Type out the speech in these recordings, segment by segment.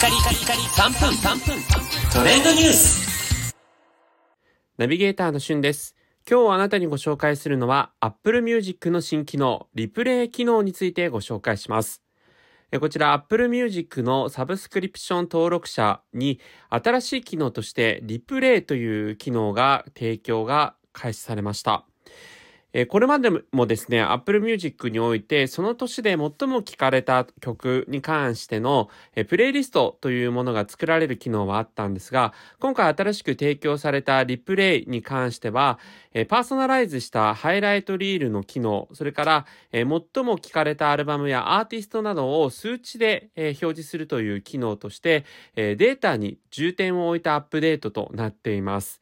カリカリカリ3分3分トレンドニュースナビゲーターのしゅんです。今日あなたにご紹介するのは Apple Music の新機能、リプレイ機能についてご紹介します。えこちら Apple Music のサブスクリプション登録者に新しい機能としてリプレイという機能が提供が開始されました。えこれまでもですね、Apple Music において、その年で最も聴かれた曲に関しての、えプレイリストというものが作られる機能はあったんですが、今回新しく提供されたリプレイに関しては、えパーソナライズしたハイライトリールの機能、それから、え最も聴かれたアルバムやアーティストなどを数値で、え表示するという機能として、えデータに重点を置いたアップデートとなっています。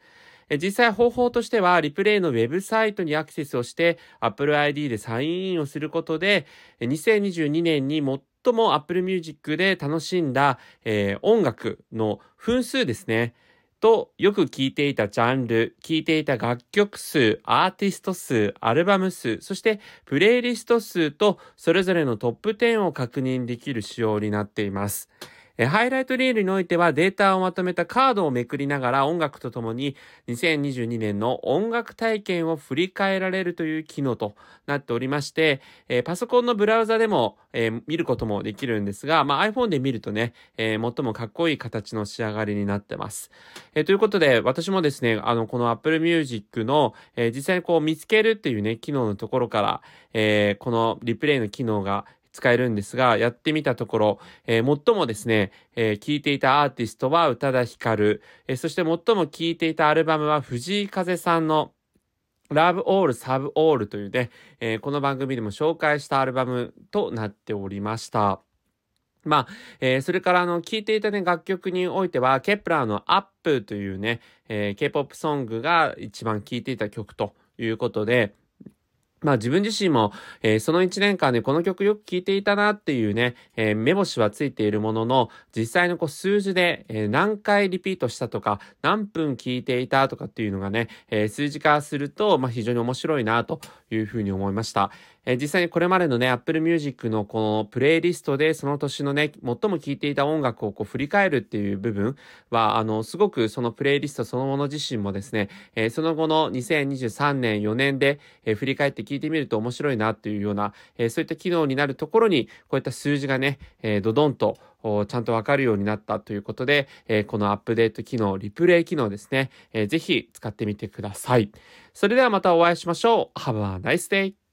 実際方法としては、リプレイのウェブサイトにアクセスをして、Apple ID でサインインをすることで、2022年に最も Apple Music で楽しんだ、えー音楽の分数ですね。と、よく聴いていたジャンル、聴いていた楽曲数、アーティスト数、アルバム数、そしてプレイリスト数と、それぞれのトップ10を確認できる仕様になっています。ハイライトリールにおいてはデータをまとめたカードをめくりながら音楽とともに2022年の音楽体験を振り返られるという機能となっておりまして、えパソコンのブラウザでも、え見ることもできるんですが、まあ、iPhone で見るとね、えー最もかっこいい形の仕上がりになってます。えーということで、私もですね、あの、この Apple Music の、えー実際にこう見つけるっていうね、機能のところから、えこのリプレイの機能が使えるんですが、やってみたところ、えー最もですね、えー聴いていたアーティストは宇多田ヒカル、えーそして最も聴いていたアルバムは藤井風さんの Love All Serve All というね、えーこの番組でも紹介したアルバムとなっておりました。まあ、えーそれからあの、聴いていたね、楽曲においては、 Kep1er の Up というね、えー K-POP ソングが一番聴いていた曲ということで、まあ自分自身も、えーその1年間でこの曲よく聴いていたなっていうね、えー目星はついているものの、実際のこう数字で、えー何回リピートしたとか、何分聴いていたとかっていうのがね、え数字化すると、まあ非常に面白いなというふうに思いました。えー実際にこれまでのね、Apple Music のこのプレイリストでその年のね、最も聴いていた音楽をこう振り返るっていう部分は、あの、すごくそのプレイリストそのもの自身もですね、えーその後の2023年4年で、えー振り返って聞いてみると面白いなっていうような、えそういった機能になるところに、こういった数字がね、えドドンとちゃんとわかるようになったということで、えこのアップデート機能、リプレイ機能ですね、えーぜひ使ってみてください。それではまたお会いしましょう。Have a nice day!